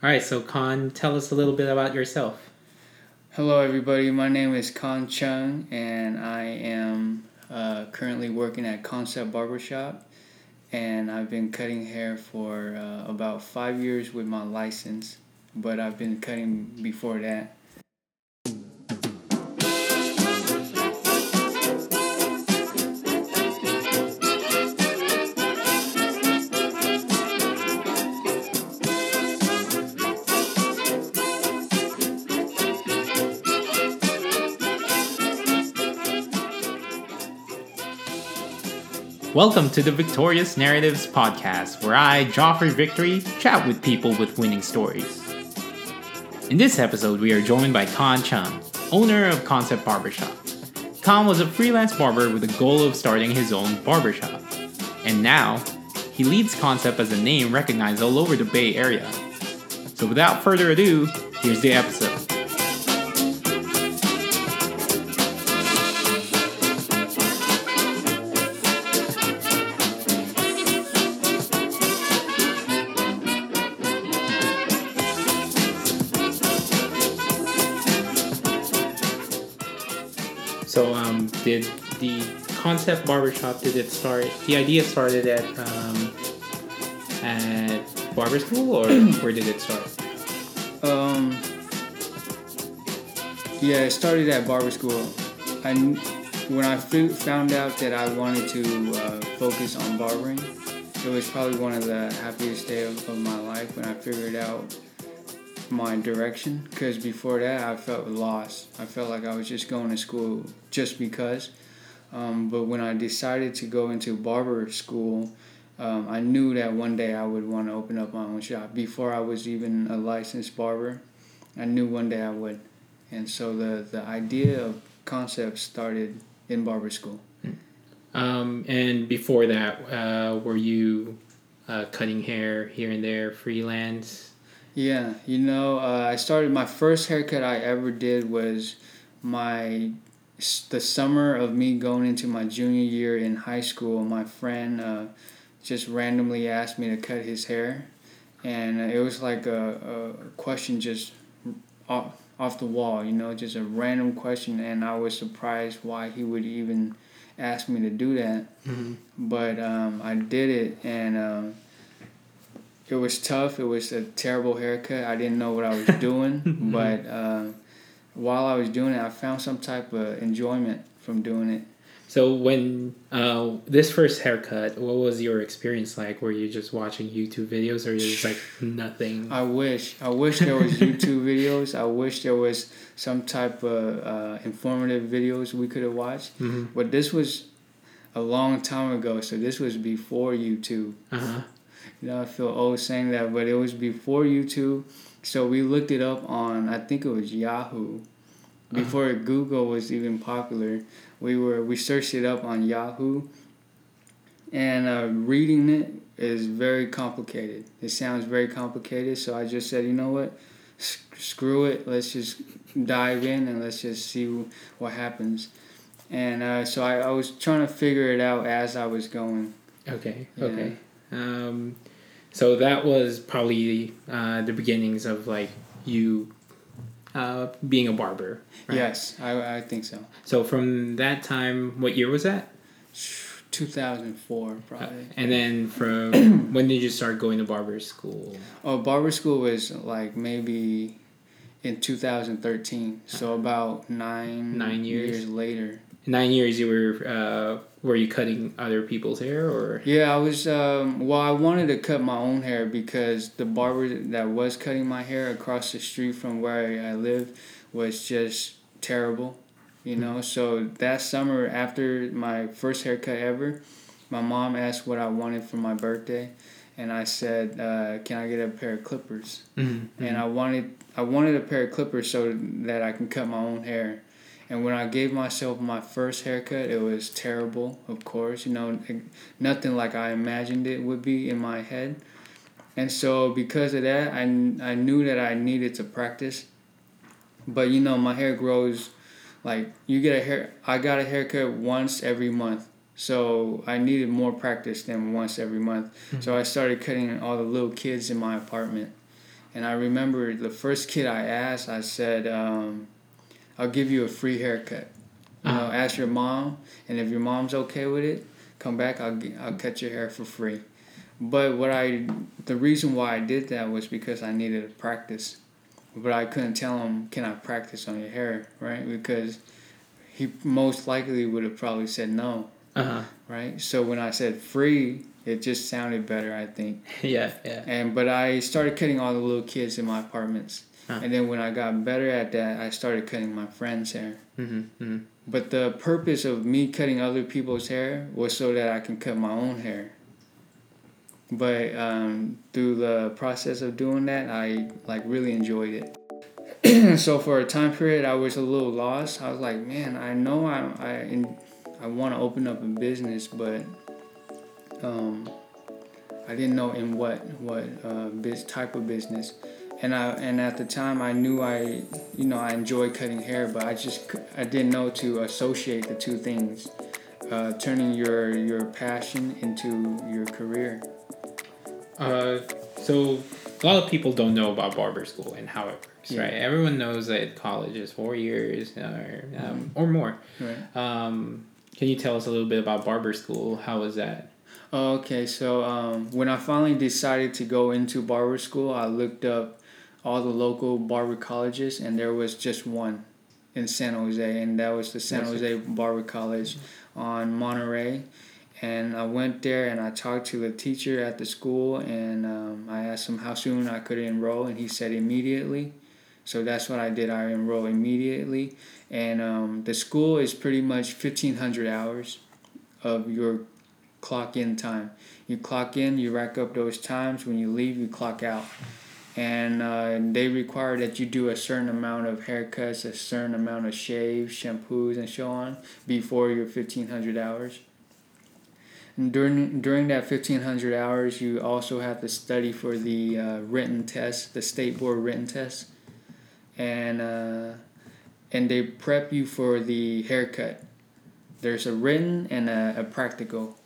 All right, so Khan, tell us a little bit about yourself. Hello, everybody. My name is Khan Chung, and I am uh, currently working at Concept Barbershop. And I've been cutting hair for uh, about five years with my license, but I've been cutting before that. Welcome to the Victorious Narratives podcast, where I, Joffrey Victory, chat with people with winning stories. In this episode, we are joined by Khan Chung, owner of Concept Barbershop. Khan was a freelance barber with the goal of starting his own barbershop. And now, he leads Concept as a name recognized all over the Bay Area. So without further ado, here's the episode. Concept barbershop did it start? The idea started at um, at barber school, or where did it start? Um, yeah, it started at barber school. I, when I f- found out that I wanted to uh, focus on barbering, it was probably one of the happiest days of, of my life when I figured out my direction. Because before that, I felt lost. I felt like I was just going to school just because. Um, but when I decided to go into barber school, um, I knew that one day I would want to open up my own shop. Before I was even a licensed barber, I knew one day I would. And so the, the idea of concept started in barber school. Um, and before that, uh, were you uh, cutting hair here and there, freelance? Yeah, you know, uh, I started my first haircut I ever did was my the summer of me going into my junior year in high school. My friend uh, just randomly asked me to cut his hair, and it was like a, a question just off, off the wall, you know, just a random question, and I was surprised why he would even ask me to do that. Mm-hmm. But um, I did it, and. Um, it was tough. It was a terrible haircut. I didn't know what I was doing, but uh, while I was doing it, I found some type of enjoyment from doing it. So when uh, this first haircut, what was your experience like? Were you just watching YouTube videos, or just like nothing? I wish. I wish there was YouTube videos. I wish there was some type of uh, informative videos we could have watched. Mm-hmm. But this was a long time ago, so this was before YouTube. Uh huh. You know, I feel old saying that, but it was before YouTube. So we looked it up on, I think it was Yahoo. Before Google was even popular, we were we searched it up on Yahoo. And uh, reading it is very complicated. It sounds very complicated, so I just said, you know what, S- screw it. Let's just dive in and let's just see what happens. And uh, so I, I was trying to figure it out as I was going. Okay. Yeah. Okay. Um, so that was probably uh, the beginnings of like you uh, being a barber. Right? Yes, I, I think so. So from that time, what year was that? 2004 Uh, probably. and then from when did you start going to barber school? oh, barber school was like maybe in 2013. So about nine Nine years. later. Nine years. You were uh, were you cutting other people's hair or? Yeah, I was. Um, well, I wanted to cut my own hair because the barber that was cutting my hair across the street from where I live was just terrible. You know, so that summer after my first haircut ever, my mom asked what I wanted for my birthday, and I said, uh, "Can I get a pair of clippers?" Mm-hmm. and I wanted I wanted a pair of clippers so that I can cut my own hair. And when I gave myself my first haircut, it was terrible, of course, you know, nothing like I imagined it would be in my head. And so because of that, I, I knew that I needed to practice. But you know, my hair grows like you get a hair I got a haircut once every month. So I needed more practice than once every month. So I started cutting all the little kids in my apartment And I remember the first kid I asked, I said, um, "I'll give you a free haircut." You know, Uh-huh. ask your mom, and if your mom's okay with it, come back. I'll I'll cut your hair for free. But what I the reason why I did that was because I needed to practice. But I couldn't tell him, "Can I practice on your hair?" Right? Because he most likely would have probably said no. Uh huh. Right? So when I said free, it just sounded better. I think. Yeah, yeah. And but I started cutting all the little kids in my apartments. Huh. And then when I got better at that, I started cutting my friends' hair. Mm-hmm. mm-hmm. But the purpose of me cutting other people's hair was so that I can cut my own hair. But um, through the process of doing that, I like really enjoyed it. so for a time period, I was a little lost. I was like, man, I know I I I want to open up a business, but um, I didn't know in what what uh, biz type of business. And I and at the time I knew I you know I enjoy cutting hair, but I just I didn't know to associate the two things, uh, turning your your passion into your career. Uh, so a lot of people don't know about barber school and how it works, Yeah. right? Everyone knows that college is four years or um, or more. Right. Um, can you tell us a little bit about barber school? How was that? Oh, okay, so um, when I finally decided to go into barber school, I looked up all the local barber colleges, and there was just one in San Jose, and that was the San Jose Barber College on Monterey. And I went there and I talked to the teacher at the school, and um, I asked him how soon I could enroll, and he said immediately. So that's what I did. I enrolled immediately, and um, the school is pretty much fifteen hundred hours of your clock in time. You clock in, you rack up those times. When you leave, you clock out. And uh, they require that you do a certain amount of haircuts, a certain amount of shaves, shampoos, and so on before your 1500 hours. And during, during that 1500 hours, you also have to study for the uh, written test, the state board written test. And, uh, and they prep you for the haircut. There's a written and a, a practical.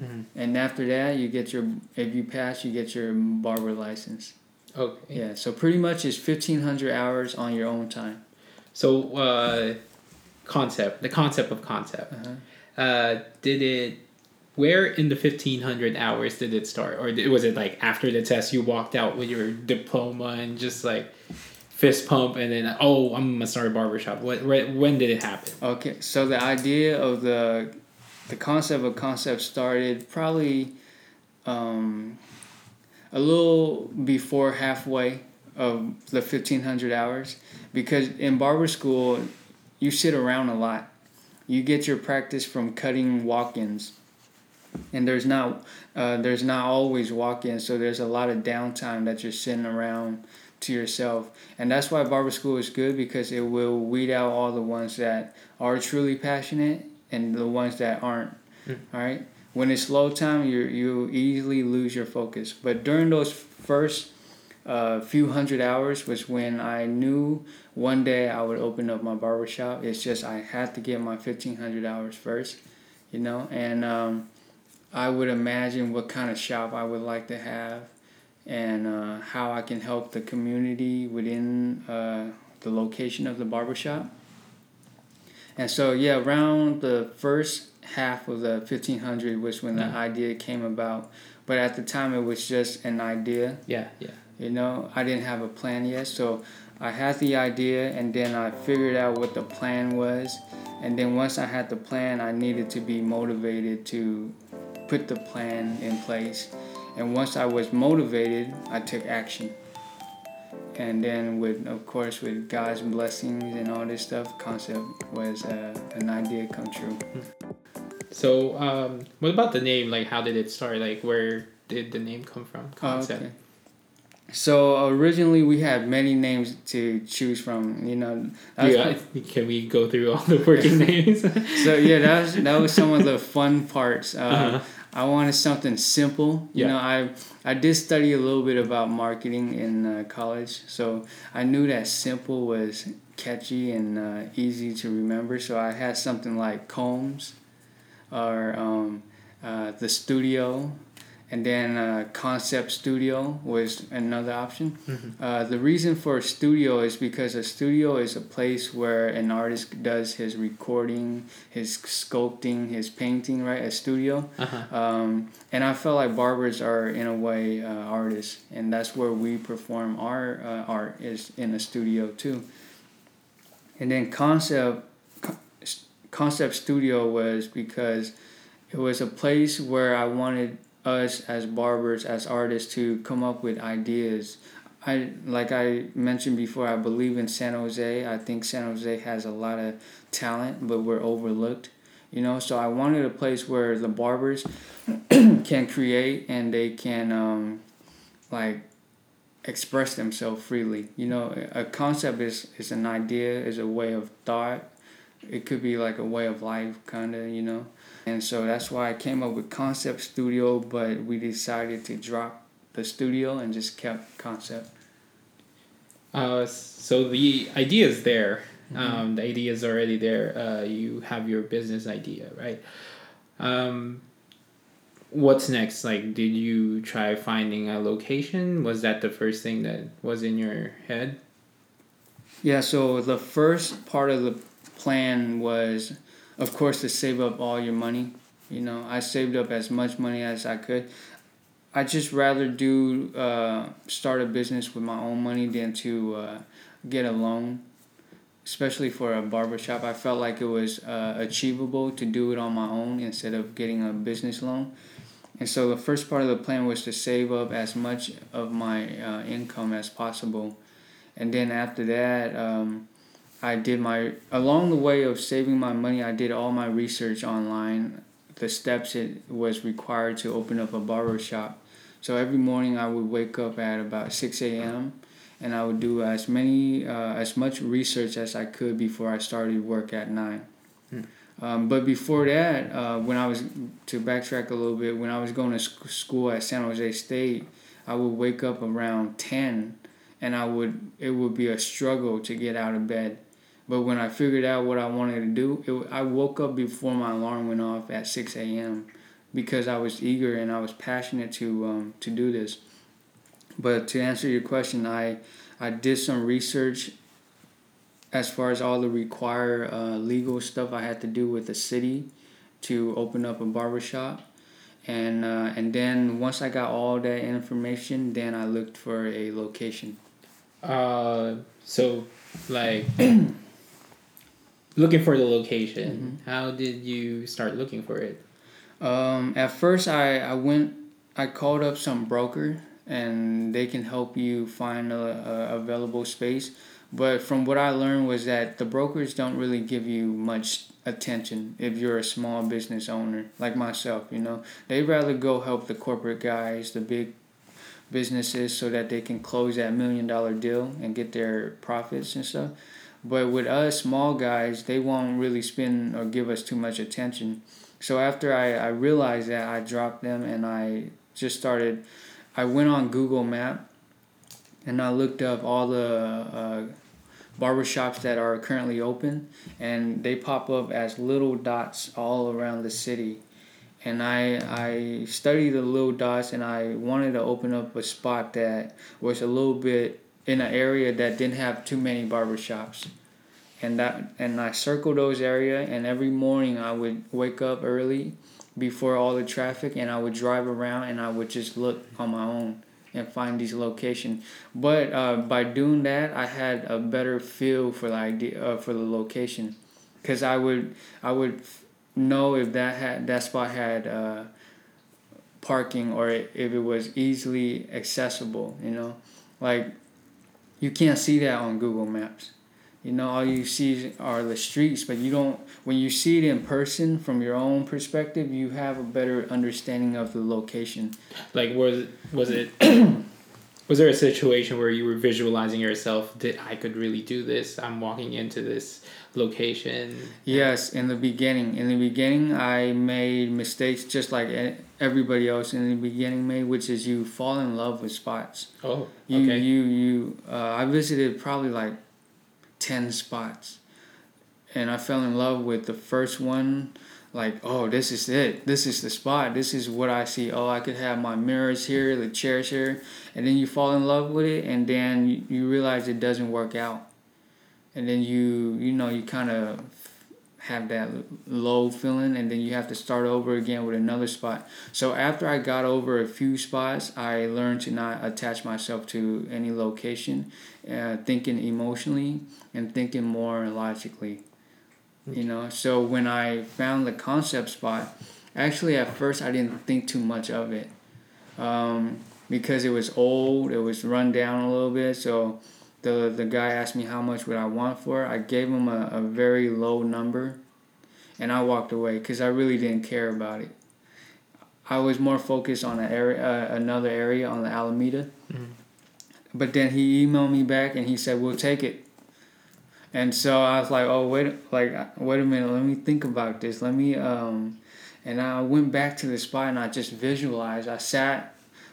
Mm-hmm. And after that, you get your if you pass, you get your barber license. Okay. Yeah, so pretty much it's fifteen hundred hours on your own time. So, uh, concept, the concept of concept. Uh-huh. Uh, did it? Where in the fifteen hundred hours did it start, or did- was it like after the test you walked out with your diploma and just like fist pump and then oh I'm gonna start a barbershop? What? When did it happen? Okay, so the idea of the the concept of concept started probably um, a little before halfway of the fifteen hundred hours because in barber school you sit around a lot. You get your practice from cutting walk-ins, and there's not uh, there's not always walk-ins, so there's a lot of downtime that you're sitting around to yourself, and that's why barber school is good because it will weed out all the ones that are truly passionate and the ones that aren't. Mm. All right. When it's slow time, you you easily lose your focus. But during those first uh, few hundred hours was when I knew one day I would open up my barber shop. It's just I had to get my fifteen hundred hours first, you know, and um, I would imagine what kind of shop I would like to have, and uh, how I can help the community within uh, the location of the barber shop. And so yeah, around the first half of the fifteen hundred was when the Mhm. idea came about. But at the time, it was just an idea. Yeah, yeah. You know, I didn't have a plan yet, so I had the idea, and then I figured out what the plan was. And then once I had the plan, I needed to be motivated to put the plan in place. And once I was motivated, I took action. And then, with of course, with God's blessings and all this stuff, concept was uh, an idea come true. So, um, what about the name? Like, how did it start? Like, where did the name come from? Oh, Concept. okay. So originally we had many names to choose from. You know, Yeah, can we go through all the working names? so yeah, that was that was some of the fun parts. Uh, Uh-huh. I wanted something simple. Yeah. You know, I I did study a little bit about marketing in uh, college, so I knew that simple was catchy and uh, easy to remember. So I had something like Combs, or um, uh, the Studio, and then uh, concept studio was another option. Mm-hmm. Uh, the reason for a studio is because a studio is a place where an artist does his recording, his sculpting, his painting. Right, a studio. Uh-huh. Um, and I felt like barbers are in a way uh, artists, and that's where we perform our uh, art is in a studio too. And then concept co- concept studio was because it was a place where I wanted us as barbers as artists to come up with ideas. I like I mentioned before. I believe in San Jose. I think San Jose has a lot of talent, but we're overlooked. You know, so I wanted a place where the barbers can create and they can um, like express themselves freely. You know, a concept is is an idea, is a way of thought. It could be like a way of life, kind of. You know, and so that's why I came up with concept studio. But we decided to drop the studio and just kept concept. Uh, so the idea is there. Mm-hmm. Um, the idea is already there. Uh, you have your business idea, right? Um, what's next? Like, did you try finding a location? Was that the first thing that was in your head? Yeah, so the first part of the plan was, of course, to save up all your money. You know, I saved up as much money as I could. I just rather do uh, start a business with my own money than to uh, get a loan, especially for a barbershop. I felt like it was uh, achievable to do it on my own instead of getting a business loan. And so the first part of the plan was to save up as much of my uh, income as possible. And then after that, um, I did my, along the way of saving my money, I did all my research online, the steps it was required to open up a barber shop. So every morning I would wake up at about 6 a.m. and I would do as many, uh, as much research as I could before I started work at 9. Um, but before that, uh, when I was to backtrack a little bit, when I was going to sc- school at San Jose State, I would wake up around ten, and I would it would be a struggle to get out of bed. But when I figured out what I wanted to do, it, I woke up before my alarm went off at six a.m. because I was eager and I was passionate to um, to do this. But to answer your question, I I did some research as far as all the required uh, legal stuff I had to do with the city to open up a barbershop. And uh, and then once I got all that information, then I looked for a location. Uh, so like looking for the location. How did you start looking for it? Um, at first, I, I went, I called up some broker and they can help you find a, a available space. But from what I learned was that the brokers don't really give you much attention if you're a small business owner like myself. You know, they'd rather go help the corporate guys, the big businesses, so that they can close that million dollar deal and get their profits and stuff. But with us small guys, they won't really spend or give us too much attention. So after I, I realized that, I dropped them and I just started. I went on Google Map and I looked up all the uh, barbershops that are currently open, and they pop up as little dots all around the city. And I I studied the little dots, and I wanted to open up a spot that was a little bit in an area that didn't have too many barbershops. And that and I circled those area, and every morning I would wake up early before all the traffic, and I would drive around, and I would just look on my own and find these locations. But uh, by doing that, I had a better feel for the idea uh, for the location, because I would I would know if that had that spot had uh, parking or if it was easily accessible. You know, like you can't see that on Google Maps. You know, all you see are the streets, but you don't. When you see it in person from your own perspective, you have a better understanding of the location. Like was was it was there a situation where you were visualizing yourself that I could really do this? I'm walking into this location. Yes, in the beginning. In the beginning, I made mistakes just like everybody else in the beginning made, which is you fall in love with spots. Oh, You okay. you you. Uh, I visited probably like ten spots, and I fell in love with the first one. like, oh, this is it. This is the spot. This is what I see. Oh, I could have my mirrors here, the chairs here, and then you fall in love with it, and then you realize it doesn't work out, and then you you know you kind of have that low feeling and then you have to start over again with another spot. So after I got over a few spots, I learned to not attach myself to any location, uh, thinking emotionally and thinking more logically. You know, so when I found the concept spot, actually at first I didn't think too much of it. Um, because it was old, it was run down a little bit, so the the guy asked me how much would I want for it. I gave him a, a very low number, and I walked away because I really didn't care about it. I was more focused on an area, uh, another area on the Alameda. Mm-hmm. But then he emailed me back and he said, "We'll take it." And so I was like, "Oh wait, like wait a minute, let me think about this. Let me." Um, and I went back to the spot and I just visualized. I sat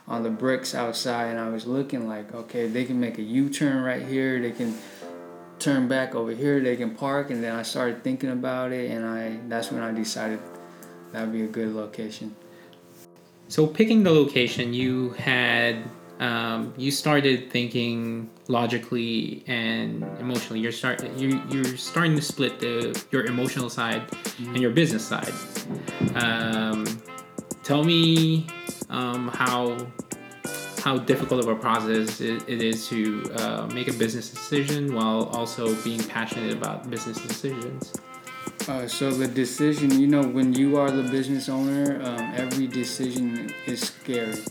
on the bricks outside and I was looking like, okay, they can make a U turn right here. They can turn back over here. They can park. And then I started thinking about it and I that's when I decided that would be a good location. So picking the location, you had um, you started thinking logically and emotionally. You're start you you're starting to split the your emotional side and your business side. Um, tell me um, how how difficult of a process it, it is to uh, make a business decision while also being passionate about business decisions. Uh, so the decision, you know, when you are the business owner, um, every decision is scary.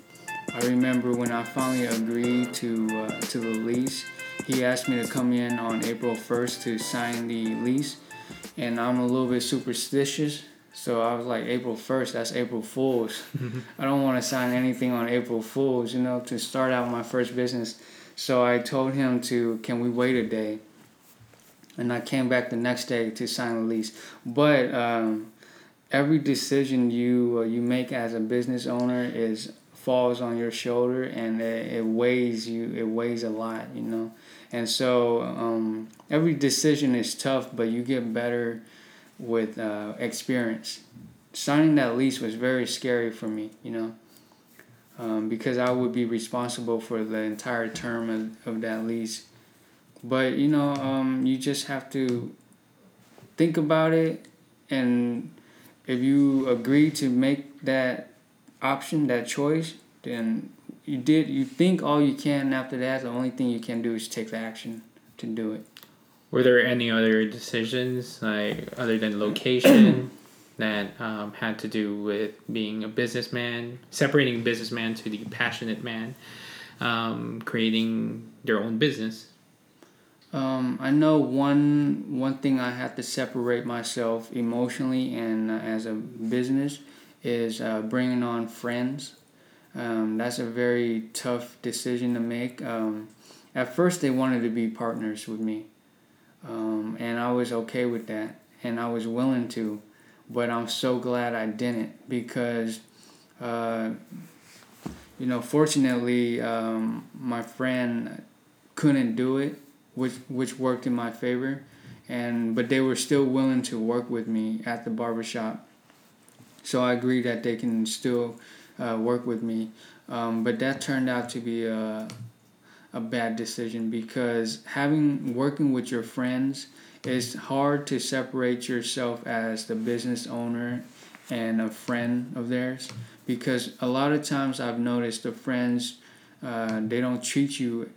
I remember when I finally agreed to uh, to the lease. He asked me to come in on April first to sign the lease, and I'm a little bit superstitious. So I was like, April 1st, that's April Fool's. I don't want to sign anything on April Fool's, you know, to start out my first business. So I told him to, can we wait a day? And I came back the next day to sign the lease. But um, every decision you uh, you make as a business owner is falls on your shoulder and it, it weighs you. It weighs a lot, you know. And so um, every decision is tough, but you get better with uh, experience. Signing that lease was very scary for me, you know, um, because I would be responsible for the entire term of, of that lease. But, you know, um, you just have to think about it, and if you agree to make that option, that choice, then you did, you think all you can after that, the only thing you can do is take the action to do it. Were there any other decisions, like other than location, that um, had to do with being a businessman, separating businessman to the passionate man, um, creating their own business? Um, I know one one thing I had to separate myself emotionally and uh, as a business is uh, bringing on friends. Um, that's a very tough decision to make. Um, at first, they wanted to be partners with me, um, and I was okay with that, and I was willing to, but I'm so glad I didn't because, uh, you know, fortunately, um, my friend couldn't do it, which which worked in my favor, and but they were still willing to work with me at the barbershop. So I agree that they can still uh, work with me, um, but that turned out to be a a bad decision because having working with your friends it's hard to separate yourself as the business owner and a friend of theirs because a lot of times I've noticed the friends uh, they don't treat you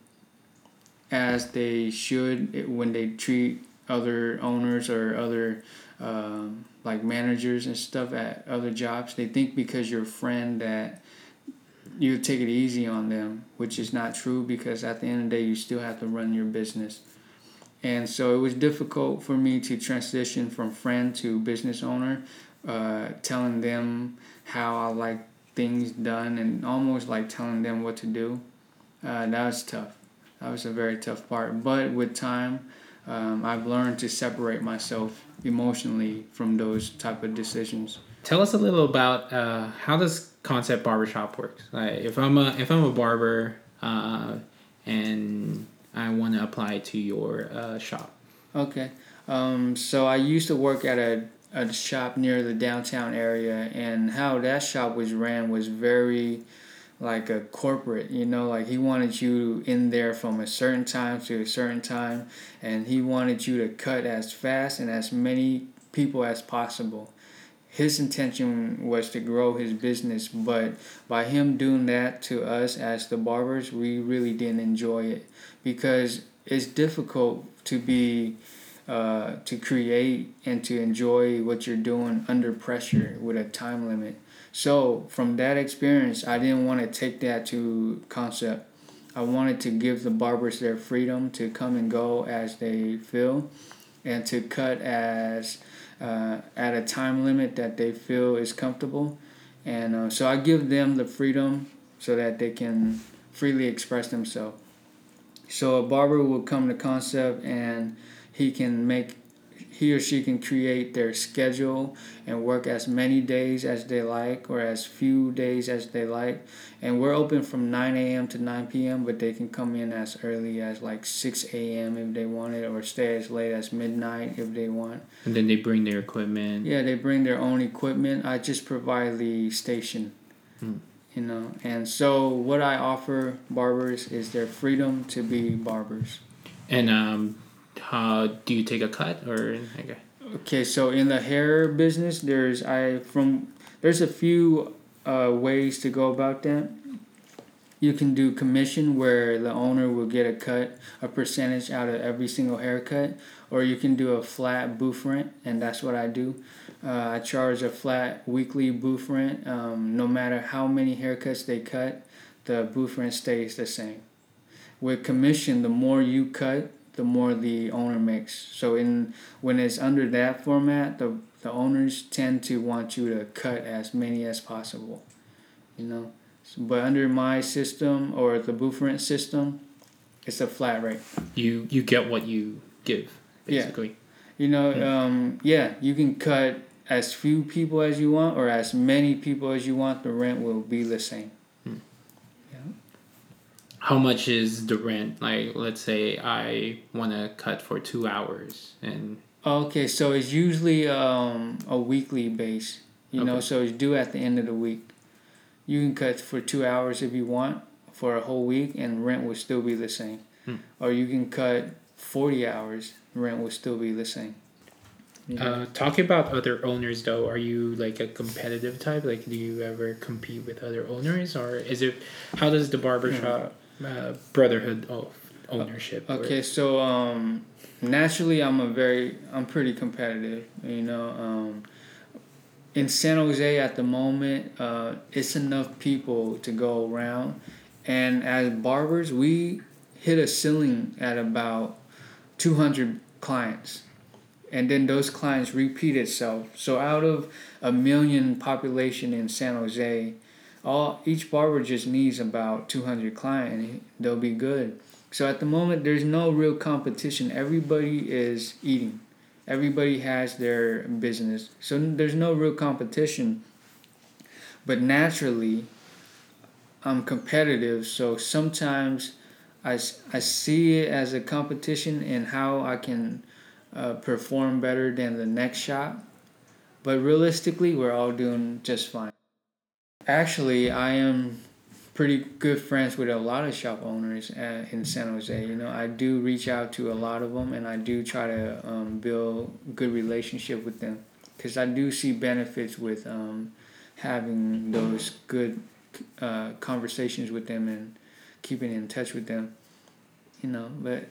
as they should when they treat other owners or other um, like managers and stuff at other jobs. They think because you're a friend that you take it easy on them, which is not true because at the end of the day, you still have to run your business. And so it was difficult for me to transition from friend to business owner, uh, telling them how I like things done and almost like telling them what to do. Uh, that was tough. That was a very tough part. But with time, um, I've learned to separate myself emotionally from those type of decisions. Tell us a little about uh, how does concept barbershop works. Like if I'm a if I'm a barber uh, and I want to apply to your uh, shop. Okay. Um, so I used to work at a a shop near the downtown area, and how that shop was ran was very like a corporate, you know, like he wanted you in there from a certain time to a certain time, and he wanted you to cut as fast and as many people as possible. His intention was to grow his business, but by him doing that to us as the barbers, we really didn't enjoy it because it's difficult to be uh, to create and to enjoy what you're doing under pressure with a time limit. So from that experience, I didn't want to take that to concept. I wanted to give the barbers their freedom to come and go as they feel, and to cut as uh, at a time limit that they feel is comfortable. And uh, so I give them the freedom so that they can freely express themselves. So a barber will come to concept and he can make he or she can create their schedule and work as many days as they like or as few days as they like. And we're open from 9 a.m. to 9 p.m., but they can come in as early as like 6 a.m. if they want it, or stay as late as midnight if they want. And then they bring their equipment. Yeah, they bring their own equipment. I just provide the station. Hmm. You know, and so what I offer barbers is their freedom to be barbers. And um, how do you take a cut or okay? Okay, so in the hair business, there's I from there's a few uh, ways to go about that. You can do commission where the owner will get a cut, a percentage out of every single haircut, or you can do a flat booth rent, and that's what I do. Uh, I charge a flat weekly booth rent. Um, no matter how many haircuts they cut, the booth rent stays the same. With commission, the more you cut, the more the owner makes. So in when it's under that format, the the owners tend to want you to cut as many as possible. You know, but under my system or the booth rent system, it's a flat rate. You you get what you give basically. Yeah. You know, yeah. Um, yeah, you can cut as few people as you want or as many people as you want. The rent will be the same how much is the rent? Like, let's say I want to cut for two hours, and okay, so it's usually um, a weekly base. You okay. know, so it's due at the end of the week. You can cut for two hours if you want for a whole week, and rent will still be the same. Hmm. Or you can cut forty hours, rent will still be the same. Uh, talking about other owners though, are you like a competitive type? Like, do you ever compete with other owners, or is it? How does the barbershop uh, brotherhood of ownership. Okay, so um, naturally, I'm a very, I'm pretty competitive. You know, um, in San Jose at the moment, uh, it's enough people to go around, and as barbers, we hit a ceiling at about 200 clients and then those clients repeat itself. So out of a million population in San Jose, all each barber just needs about 200 client and they'll be good. So at the moment there's no real competition. Everybody is eating. Everybody has their business. So there's no real competition. But naturally i'm competitive. So sometimes i, I see it as a competition and how i can uh, perform better than the next shop. But realistically we're all doing just fine Actually, I am pretty good friends with a lot of shop owners at, in San Jose. You know, I do reach out to a lot of them, and I do try to um, build good relationship with them because I do see benefits with um, having those good uh, conversations with them and keeping in touch with them. You know, but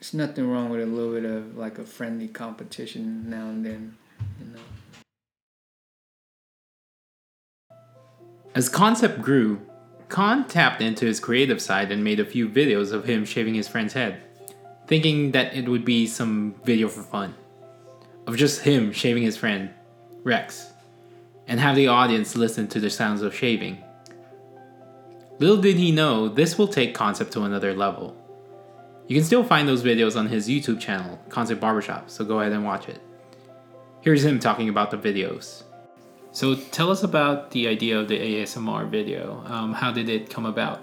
it's nothing wrong with a little bit of like a friendly competition now and then. You know. As Concept grew, Khan tapped into his creative side and made a few videos of him shaving his friend's head, thinking that it would be some video for fun. Of just him shaving his friend, Rex, and have the audience listen to the sounds of shaving. Little did he know, this will take Concept to another level. You can still find those videos on his YouTube channel, Concept Barbershop, so go ahead and watch it. Here's him talking about the videos. So tell us about the idea of the ASMR video. Um, how did it come about?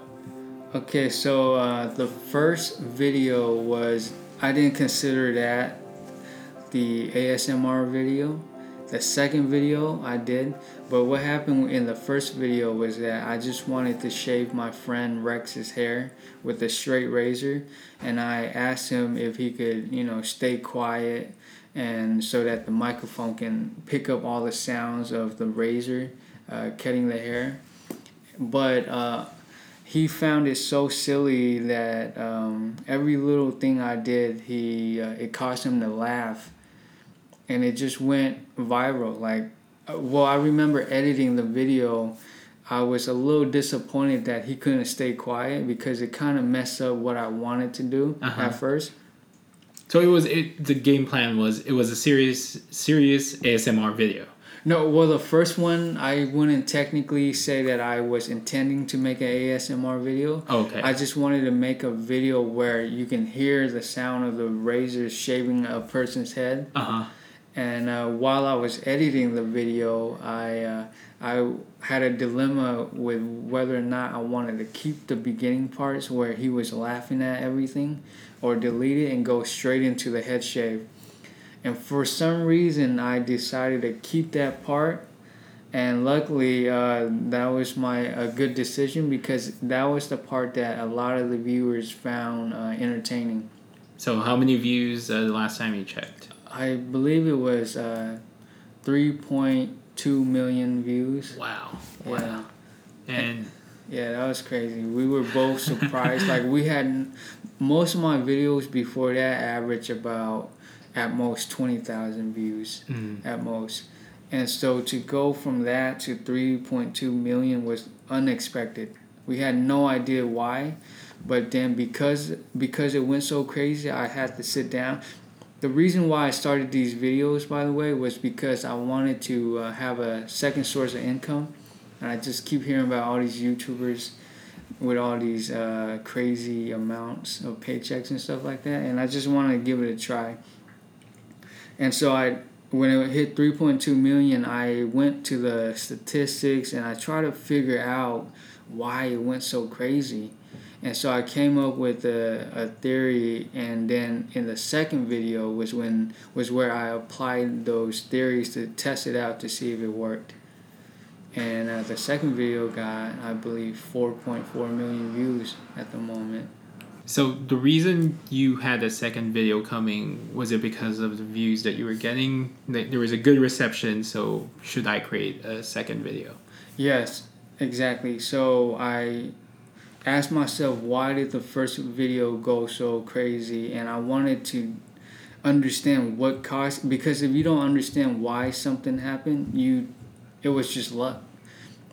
Okay, so uh, the first video was I didn't consider that the ASMR video, the second video I did, but what happened in the first video was that I just wanted to shave my friend Rex's hair with a straight razor, and I asked him if he could, you know, stay quiet and so that the microphone can pick up all the sounds of the razor uh, cutting the hair. But uh, he found it so silly that um, every little thing I did, he uh, it caused him to laugh and it just went viral. Like, uh, well, I remember editing the video. I was a little disappointed that he couldn't stay quiet because it kind of messed up what I wanted to do uh-huh. at first. So it was it, the game plan was it was a serious serious ASMR video. No, well, the first one I wouldn't technically say that I was intending to make an ASMR video. Okay. I just wanted to make a video where you can hear the sound of the razor shaving a person's head. Uh huh and uh, while I was editing the video, I uh, I had a dilemma with whether or not I wanted to keep the beginning parts where he was laughing at everything, or delete it and go straight into the head shave. And for some reason, I decided to keep that part, and luckily, uh, that was my a good decision because that was the part that a lot of the viewers found uh, entertaining. So, how many views uh, the last time you checked? I believe it was uh, 3.2 million views. Wow. Yeah. Wow. And yeah, that was crazy. We were both surprised. like we had most of my videos before that average about at most 20,000 views mm. at most. And so to go from that to 3.2 million was unexpected. We had no idea why, but then because because it went so crazy, I had to sit down the reason why I started these videos, by the way, was because I wanted to uh, have a second source of income. And I just keep hearing about all these YouTubers with all these uh, crazy amounts of paychecks and stuff like that. And I just wanted to give it a try. And so I, when it hit 3.2 million, I went to the statistics and I tried to figure out why it went so crazy. And so I came up with a, a theory, and then in the second video was when was where I applied those theories to test it out to see if it worked. And uh, the second video got, I believe, 4.4 million views at the moment. So the reason you had a second video coming was it because of the views that you were getting? There was a good reception, so should I create a second video? Yes, exactly. So I asked myself why did the first video go so crazy? And I wanted to understand what caused because if you don't understand why something happened you it was just luck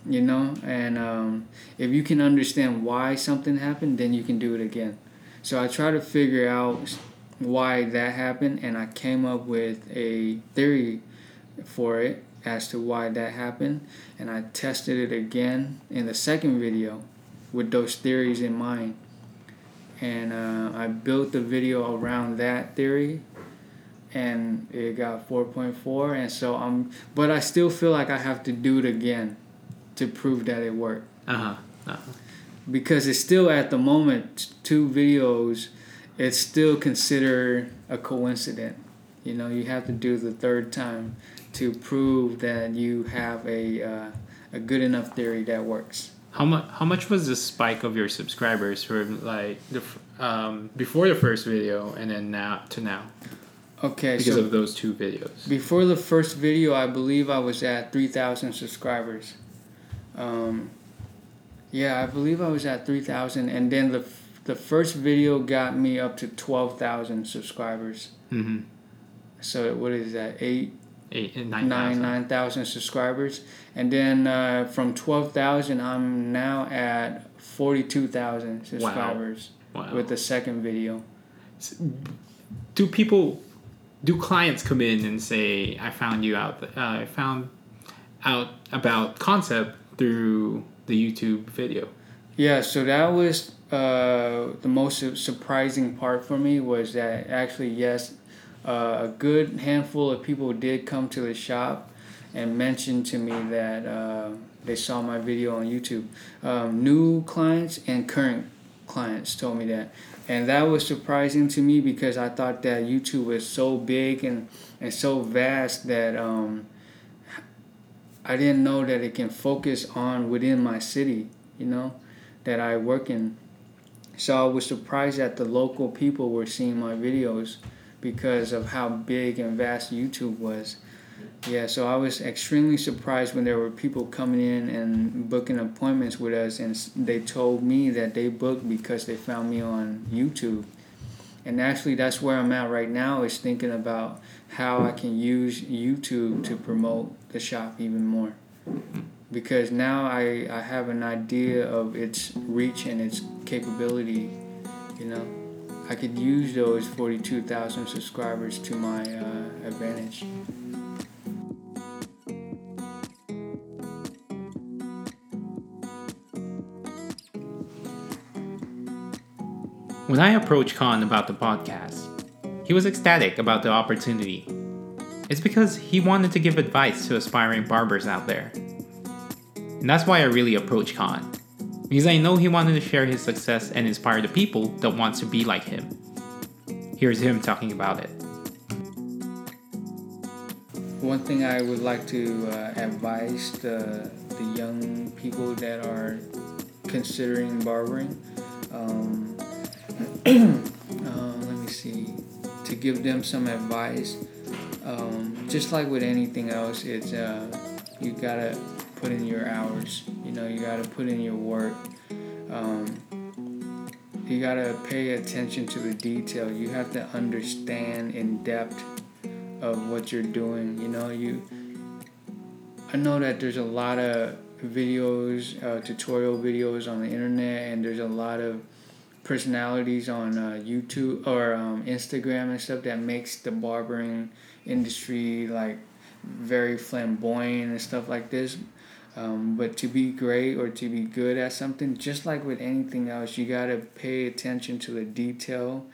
you know? And um, if you can understand why something happened then you can do it again. So i tried to figure out why that happened and i came up with a theory for it as to why that happened and i tested it again in the second video with those theories in mind. And uh, I built the video around that theory, and it got 4.4. And so I'm, but I still feel like I have to do it again to prove that it worked. Uh huh. Uh-huh. Because it's still at the moment two videos, it's still considered a coincidence. You know, you have to do the third time to prove that you have a uh, a good enough theory that works. How much? How much was the spike of your subscribers from like the um, before the first video and then now to now? Okay, because so of those two videos. Before the first video, I believe I was at three thousand subscribers. Um, yeah, I believe I was at three thousand, and then the the first video got me up to twelve thousand subscribers. Mm-hmm. So what is that? Eight eight nine nine nine thousand subscribers, and then uh, from twelve thousand, I'm now at forty two thousand subscribers wow. Wow. with the second video. Do people, do clients come in and say, "I found you out. Uh, I found out about concept through the YouTube video"? Yeah, so that was uh, the most surprising part for me was that actually yes uh, a good handful of people did come to the shop and mention to me that uh, they saw my video on YouTube. Um, new clients and current clients told me that. And that was surprising to me because I thought that YouTube was so big and, and so vast that um, I didn't know that it can focus on within my city, you know, that I work in. So I was surprised that the local people were seeing my videos because of how big and vast YouTube was. Yeah, so I was extremely surprised when there were people coming in and booking appointments with us, and they told me that they booked because they found me on YouTube. And actually, that's where I'm at right now is thinking about how I can use YouTube to promote the shop even more. Because now I, I have an idea of its reach and its capability, you know. I could use those 42,000 subscribers to my uh, advantage. When I approached Khan about the podcast, he was ecstatic about the opportunity. It's because he wanted to give advice to aspiring barbers out there. And that's why I really approached Khan. Because I know he wanted to share his success and inspire the people that want to be like him. Here's him talking about it. One thing I would like to uh, advise the, the young people that are considering barbering um, uh, let me see, to give them some advice. Um, just like with anything else, it's uh, you gotta put in your hours. You know, you gotta put in your work. Um, you gotta pay attention to the detail. You have to understand in depth of what you're doing. You know, you. I know that there's a lot of videos, uh, tutorial videos on the internet, and there's a lot of personalities on uh, YouTube or um, Instagram and stuff that makes the barbering industry like very flamboyant and stuff like this. Um, but to be great or to be good at something, just like with anything else, you gotta pay attention to the detail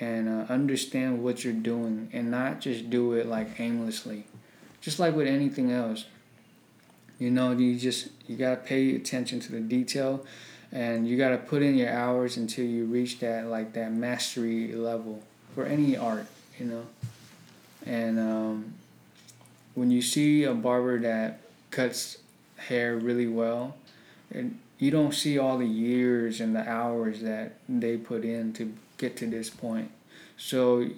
and uh, understand what you're doing and not just do it like aimlessly. Just like with anything else, you know, you just you gotta pay attention to the detail and you got to put in your hours until you reach that like that mastery level for any art you know and um, when you see a barber that cuts hair really well. And you don't see all the years and the hours that they put in to get to this point. So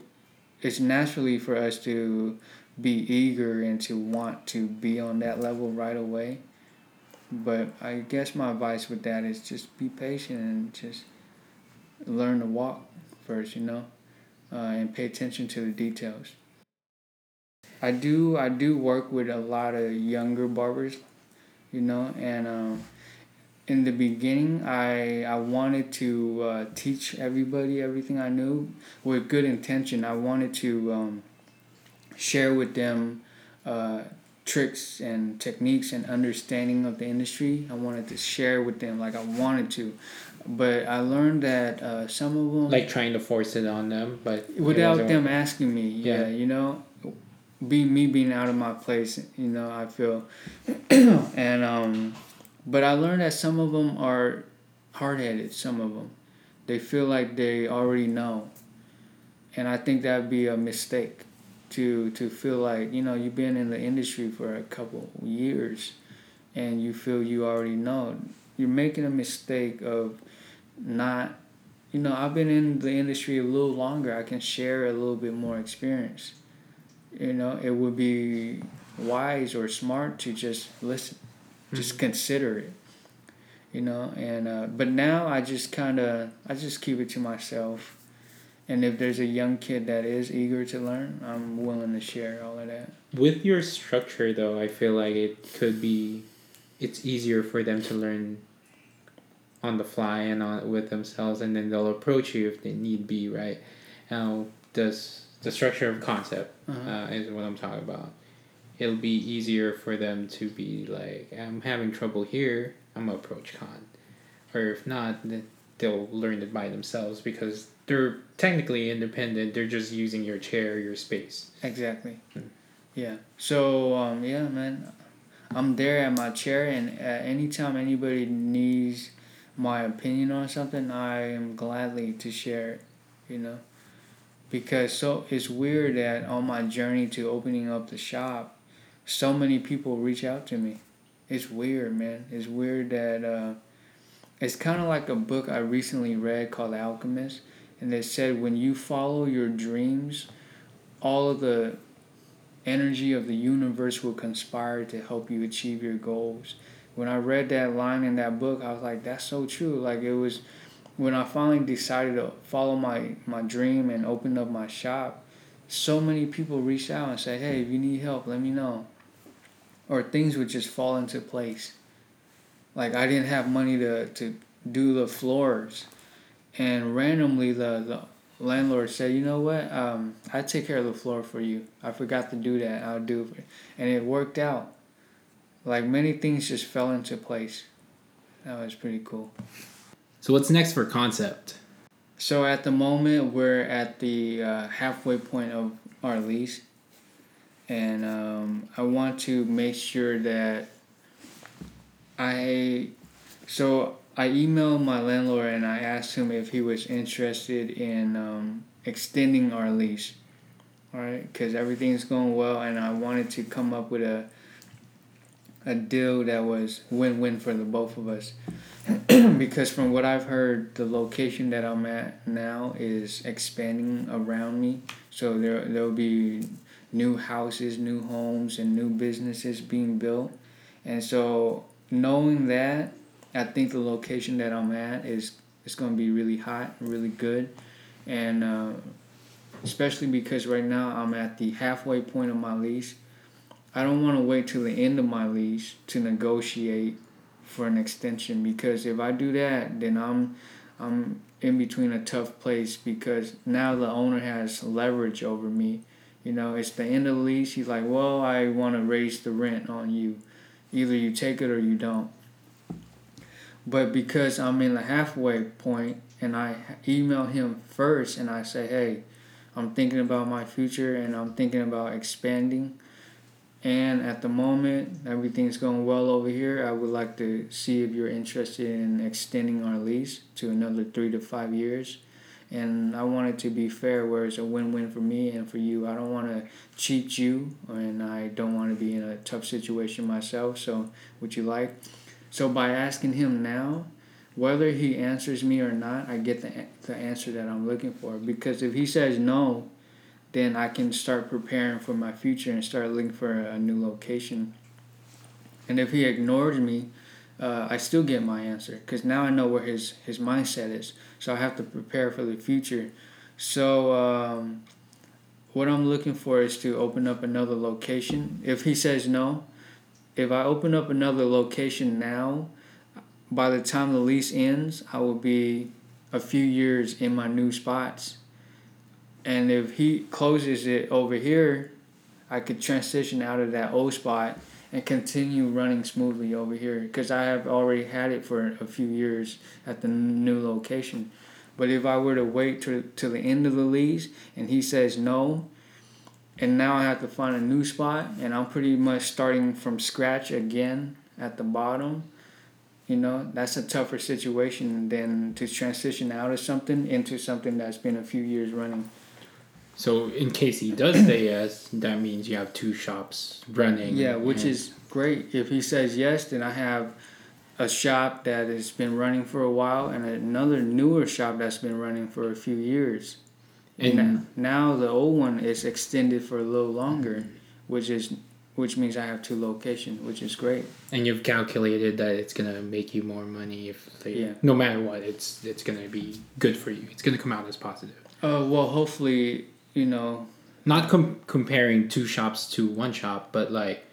it's naturally for us to be eager and to want to be on that level right away. But I guess my advice with that is just be patient and just learn to walk first, you know, uh, and pay attention to the details. I do I do work with a lot of younger barbers, you know, and um, in the beginning I I wanted to uh, teach everybody everything I knew with good intention. I wanted to um, share with them. Uh, tricks and techniques and understanding of the industry. I wanted to share with them like I wanted to, but I learned that uh, some of them like trying to force it on them, but without them asking me. Yeah, yeah, you know, be me being out of my place. You know, I feel, and um, but I learned that some of them are hard headed. Some of them, they feel like they already know, and I think that'd be a mistake to to feel like you know you've been in the industry for a couple years and you feel you already know you're making a mistake of not you know i've been in the industry a little longer i can share a little bit more experience you know it would be wise or smart to just listen mm-hmm. just consider it you know and uh, but now i just kind of i just keep it to myself and if there's a young kid that is eager to learn, I'm willing to share all of that. With your structure, though, I feel like it could be, it's easier for them to learn on the fly and on with themselves, and then they'll approach you if they need be. Right now, does the structure of concept uh-huh. uh, is what I'm talking about. It'll be easier for them to be like, I'm having trouble here. I'm gonna approach Khan, or if not, they'll learn it by themselves because they're technically independent. They're just using your chair, your space. Exactly. Hmm. Yeah. So um, yeah, man, I'm there at my chair, and at anytime anybody needs my opinion on something, I am gladly to share it. You know, because so it's weird that on my journey to opening up the shop, so many people reach out to me. It's weird, man. It's weird that uh, it's kind of like a book I recently read called Alchemist, and it said when you follow your dreams, all of the energy of the universe will conspire to help you achieve your goals. When I read that line in that book, I was like, that's so true. Like it was when I finally decided to follow my, my dream and open up my shop, so many people reached out and said, Hey, if you need help, let me know. Or things would just fall into place. Like I didn't have money to, to do the floors. And randomly the, the landlord said, "You know what? Um, I take care of the floor for you. I forgot to do that. I'll do it," and it worked out. Like many things just fell into place. That was pretty cool. So what's next for concept? So at the moment we're at the uh, halfway point of our lease, and um, I want to make sure that I so I emailed my landlord and I asked him if he was interested in um, extending our lease. All right, because everything's going well, and I wanted to come up with a a deal that was win-win for the both of us. because from what I've heard, the location that I'm at now is expanding around me. So there there'll be new houses, new homes, and new businesses being built. And so knowing that I think the location that I'm at is is going to be really hot, really good, and uh, especially because right now I'm at the halfway point of my lease. I don't want to wait till the end of my lease to negotiate for an extension because if I do that, then I'm I'm in between a tough place because now the owner has leverage over me. You know, it's the end of the lease. He's like, "Well, I want to raise the rent on you. Either you take it or you don't." But because I'm in the halfway point and I email him first and I say, hey, I'm thinking about my future and I'm thinking about expanding. And at the moment, everything's going well over here. I would like to see if you're interested in extending our lease to another three to five years. And I want it to be fair, where it's a win win for me and for you. I don't want to cheat you, and I don't want to be in a tough situation myself. So, would you like? So by asking him now, whether he answers me or not, I get the the answer that I'm looking for. Because if he says no, then I can start preparing for my future and start looking for a new location. And if he ignores me, uh, I still get my answer because now I know where his his mindset is. So I have to prepare for the future. So um, what I'm looking for is to open up another location. If he says no, if I open up another location now, by the time the lease ends, I will be a few years in my new spots. And if he closes it over here, I could transition out of that old spot and continue running smoothly over here because I have already had it for a few years at the new location. But if I were to wait to, to the end of the lease and he says no, and now I have to find a new spot, and I'm pretty much starting from scratch again at the bottom. You know, that's a tougher situation than to transition out of something into something that's been a few years running. So, in case he does say yes, that means you have two shops running. Yeah, which is great. If he says yes, then I have a shop that has been running for a while and another newer shop that's been running for a few years. And now the old one is extended for a little longer, which is which means I have two locations, which is great. And you've calculated that it's gonna make you more money if they, yeah. no matter what, it's it's gonna be good for you. It's gonna come out as positive. Uh, well, hopefully, you know. Not com- comparing two shops to one shop, but like,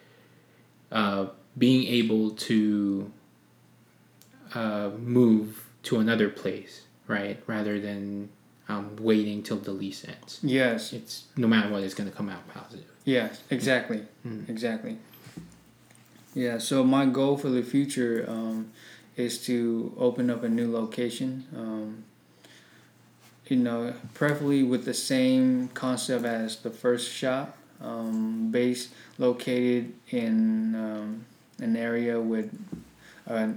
uh, being able to uh, move to another place, right, rather than um, waiting till the lease ends. Yes. It's no matter what, it's going to come out positive. Yes, exactly, mm. exactly. Yeah. So my goal for the future um, is to open up a new location. Um, you know, preferably with the same concept as the first shop, um, base located in um, an area with a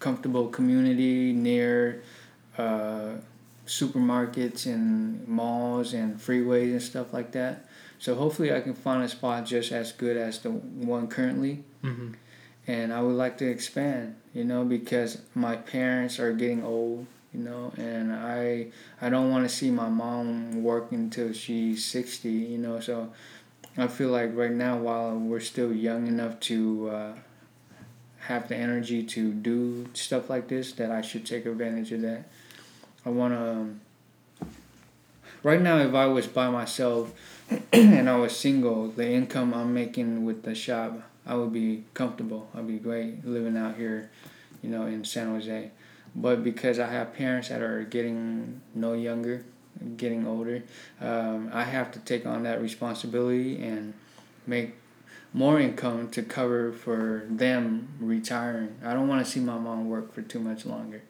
comfortable community near. Uh, supermarkets and malls and freeways and stuff like that. So hopefully I can find a spot just as good as the one currently. Mm-hmm. And I would like to expand, you know, because my parents are getting old, you know, and I I don't want to see my mom work until she's 60, you know, so I feel like right now while we're still young enough to uh, have the energy to do stuff like this that I should take advantage of that. I want to um, right now if I was by myself and I was single, the income I'm making with the shop, I would be comfortable. I'd be great living out here, you know, in San Jose. But because I have parents that are getting no younger, getting older, um, I have to take on that responsibility and make more income to cover for them retiring. I don't want to see my mom work for too much longer.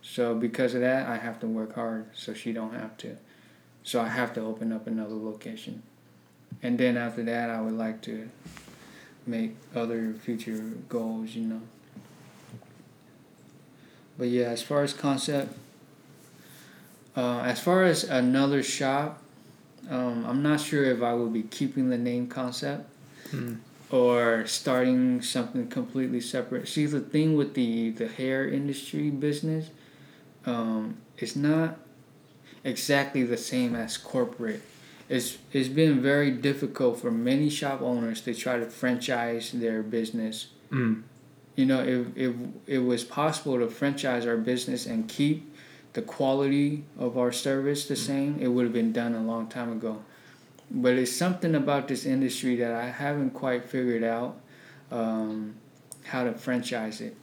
So because of that, I have to work hard so she don't have to. So I have to open up another location. And then after that, I would like to make other future goals, you know. But yeah, as far as concept, uh, as far as another shop, um, I'm not sure if I will be keeping the name concept Mm. or starting something completely separate. See, the thing with the the hair industry business, um, it's not exactly the same as corporate. It's it's been very difficult for many shop owners to try to franchise their business. Mm. You know, if if it was possible to franchise our business and keep the quality of our service the same, it would have been done a long time ago. But it's something about this industry that I haven't quite figured out um, how to franchise it.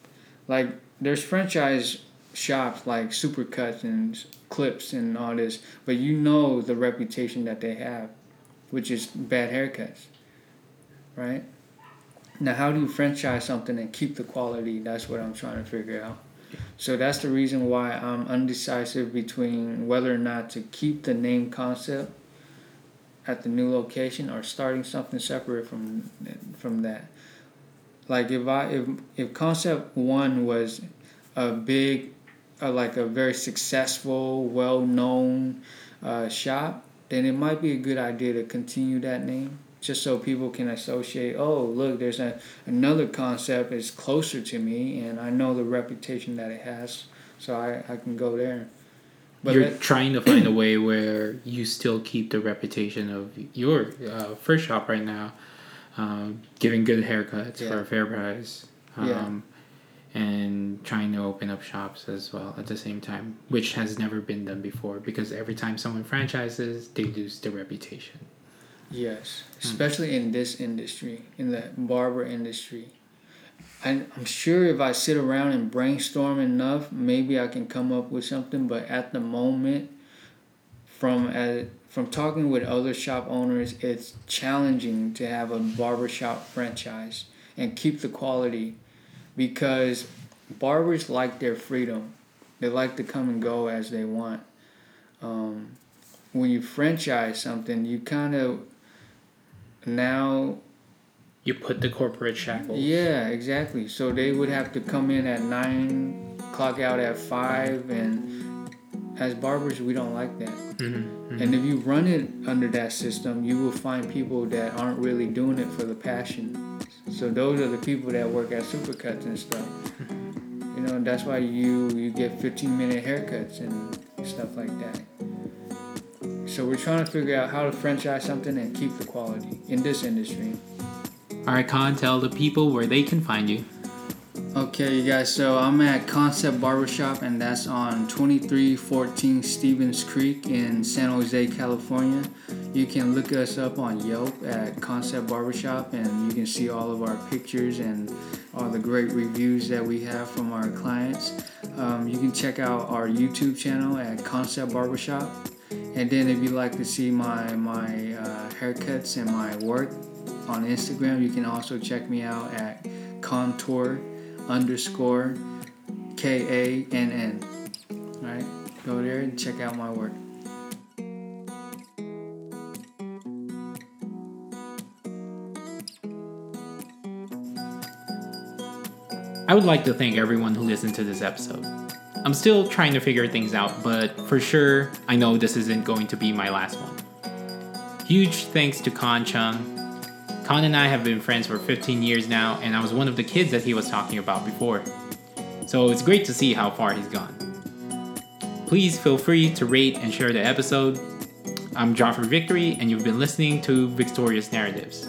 Like there's franchise shops like Supercuts and Clips and all this, but you know the reputation that they have, which is bad haircuts, right? Now, how do you franchise something and keep the quality? That's what I'm trying to figure out. So that's the reason why I'm undecisive between whether or not to keep the name concept at the new location or starting something separate from from that. Like if I if if concept one was a big, uh, like a very successful, well known uh, shop, then it might be a good idea to continue that name just so people can associate. Oh, look, there's a another concept is closer to me, and I know the reputation that it has, so I I can go there. But You're that, trying to find a way where you still keep the reputation of your uh, first shop right now, um, giving good haircuts yeah. for a fair price. Um, yeah. And trying to open up shops as well at the same time, which has never been done before because every time someone franchises, they lose their reputation. Yes, hmm. especially mm. in this industry, in the barber industry. I'm sure if I sit around and brainstorm enough, maybe I can come up with something. But at the moment, from uh, from talking with other shop owners, it's challenging to have a barbershop franchise and keep the quality because barbers like their freedom. They like to come and go as they want. Um, when you franchise something, you kind of now you put the corporate shackles. Yeah, exactly. So they would have to come in at nine, clock out at five, and as barbers, we don't like that. Mm-hmm, mm-hmm. And if you run it under that system, you will find people that aren't really doing it for the passion. So those are the people that work at supercuts and stuff. Mm-hmm. You know, that's why you you get 15 minute haircuts and stuff like that. So we're trying to figure out how to franchise something and keep the quality in this industry. All right, Khan, tell the people where they can find you. Okay, you guys. So I'm at Concept Barbershop, and that's on 2314 Stevens Creek in San Jose, California. You can look us up on Yelp at Concept Barbershop, and you can see all of our pictures and all the great reviews that we have from our clients. Um, you can check out our YouTube channel at Concept Barbershop. And then if you'd like to see my my uh, haircuts and my work, on Instagram. You can also check me out at contour underscore K A N N. Alright, go there and check out my work. I would like to thank everyone who listened to this episode. I'm still trying to figure things out, but for sure, I know this isn't going to be my last one. Huge thanks to Khan Chung. Khan and I have been friends for 15 years now, and I was one of the kids that he was talking about before. So it's great to see how far he's gone. Please feel free to rate and share the episode. I'm Joffrey Victory, and you've been listening to Victorious Narratives.